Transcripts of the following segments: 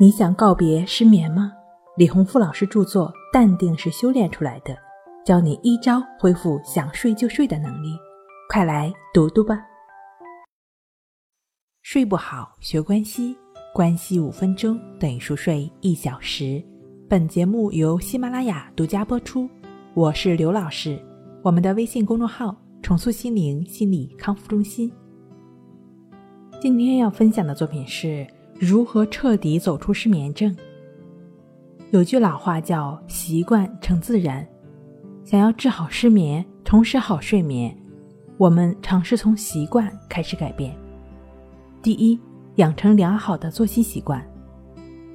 你想告别失眠吗？李洪富老师著作《淡定是修炼出来的》，教你一招恢复想睡就睡的能力，快来读读吧。睡不好学关西，关西五分钟等于熟睡一小时。本节目由喜马拉雅独家播出，我是刘老师。我们的微信公众号“重塑心灵心理康复中心”。今天要分享的作品是如何彻底走出失眠症。有句老话叫“习惯成自然”，想要治好失眠，重拾好睡眠，我们尝试从习惯开始改变。第一，养成良好的作息习惯。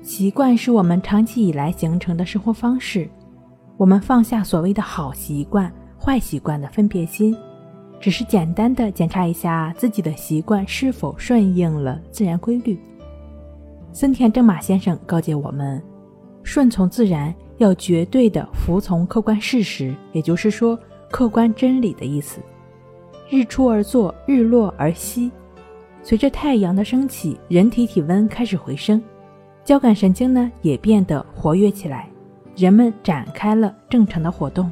习惯是我们长期以来形成的生活方式，我们放下所谓的好习惯、坏习惯的分别心。只是简单的检查一下自己的习惯是否顺应了自然规律。森田正马先生告诫我们：顺从自然，要绝对的服从客观事实，也就是说，客观真理的意思。日出而作，日落而息。随着太阳的升起，人体体温开始回升，交感神经呢也变得活跃起来，人们展开了正常的活动。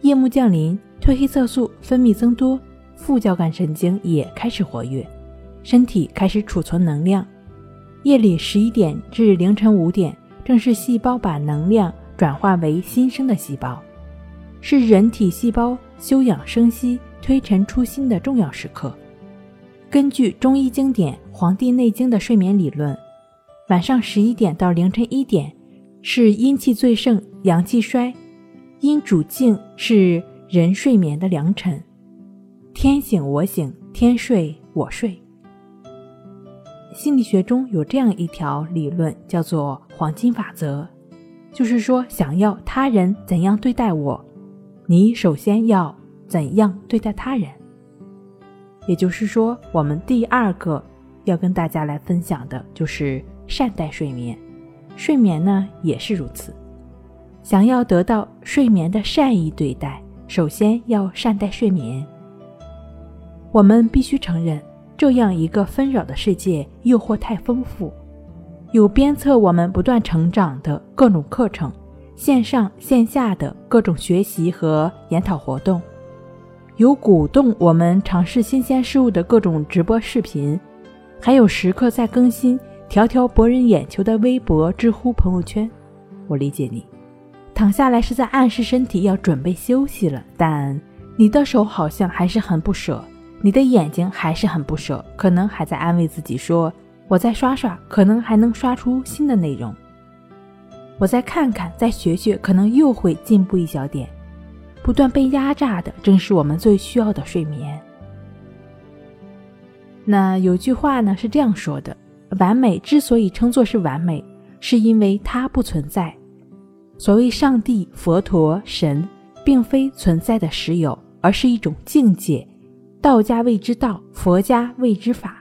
夜幕降临。褪黑色素分泌增多，副交感神经也开始活跃，身体开始储存能量。夜里十一点至凌晨五点，正是细胞把能量转化为新生的细胞，是人体细胞休养生息、推陈出新的重要时刻。根据中医经典《黄帝内经》的睡眠理论，晚上十一点到凌晨一点是阴气最盛、阳气衰，阴主静是。人睡眠的良辰，天醒我醒，天睡我睡。心理学中有这样一条理论，叫做“黄金法则”，就是说，想要他人怎样对待我，你首先要怎样对待他人。也就是说，我们第二个要跟大家来分享的就是善待睡眠，睡眠呢也是如此。想要得到睡眠的善意对待。首先要善待睡眠。我们必须承认，这样一个纷扰的世界，诱惑太丰富，有鞭策我们不断成长的各种课程，线上线下的各种学习和研讨活动，有鼓动我们尝试新鲜事物的各种直播视频，还有时刻在更新、条条博人眼球的微博、知乎朋友圈。我理解你。躺下来是在暗示身体要准备休息了，但你的手好像还是很不舍，你的眼睛还是很不舍，可能还在安慰自己说：“我再刷刷，可能还能刷出新的内容；我再看看，再学学，可能又会进步一小点。”不断被压榨的，正是我们最需要的睡眠。那有句话呢是这样说的：“完美之所以称作是完美，是因为它不存在。”所谓上帝、佛陀、神，并非存在的实有，而是一种境界。道家谓之道，佛家谓之法，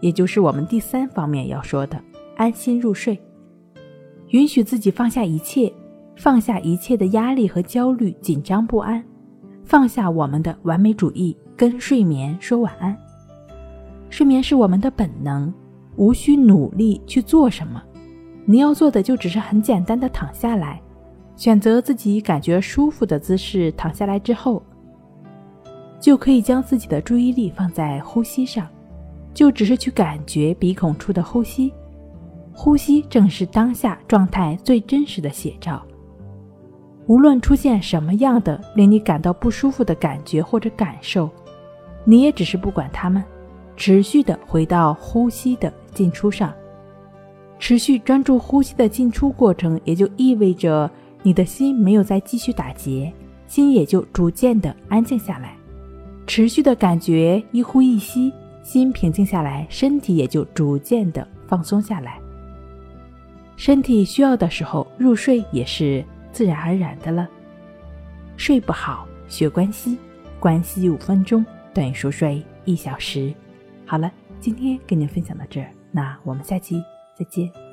也就是我们第三方面要说的：安心入睡，允许自己放下一切，放下一切的压力和焦虑、紧张不安，放下我们的完美主义，跟睡眠说晚安。睡眠是我们的本能，无需努力去做什么。你要做的就只是很简单的躺下来，选择自己感觉舒服的姿势躺下来之后，就可以将自己的注意力放在呼吸上，就只是去感觉鼻孔处的呼吸，呼吸正是当下状态最真实的写照。无论出现什么样的令你感到不舒服的感觉或者感受，你也只是不管它们，持续的回到呼吸的进出上。持续专注呼吸的进出过程，也就意味着你的心没有再继续打结，心也就逐渐的安静下来。持续的感觉一呼一吸，心平静下来，身体也就逐渐的放松下来。身体需要的时候入睡也是自然而然的了。睡不好学关息，关息五分钟等于熟睡一小时。好了，今天跟您分享到这儿，那我们下期。再见。